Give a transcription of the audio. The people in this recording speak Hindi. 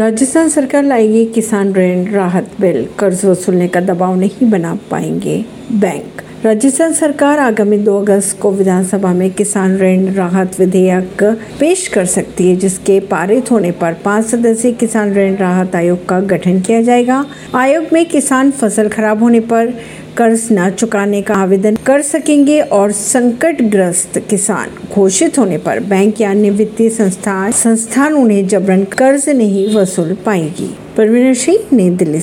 राजस्थान सरकार लाएगी किसान ऋण, राहत बिल, कर्ज वसूलने का दबाव नहीं बना पाएँगे बैंक। राजस्थान सरकार आगामी 2 अगस्त को विधानसभा में किसान ऋण राहत विधेयक पेश कर सकती है, जिसके पारित होने पर पाँच सदस्यीय किसान ऋण राहत आयोग का गठन किया जाएगा। आयोग में किसान फ़सल खराब होने पर कर्ज न चुकाने का आवेदन कर सकेंगे और संकटग्रस्त किसान घोषित होने पर बैंक या अन्य वित्तीय संस्थान संस्थान उन्हें जबरन कर्ज नहीं वसूल पाएगी। परवीन सिंह, नई दिल्ली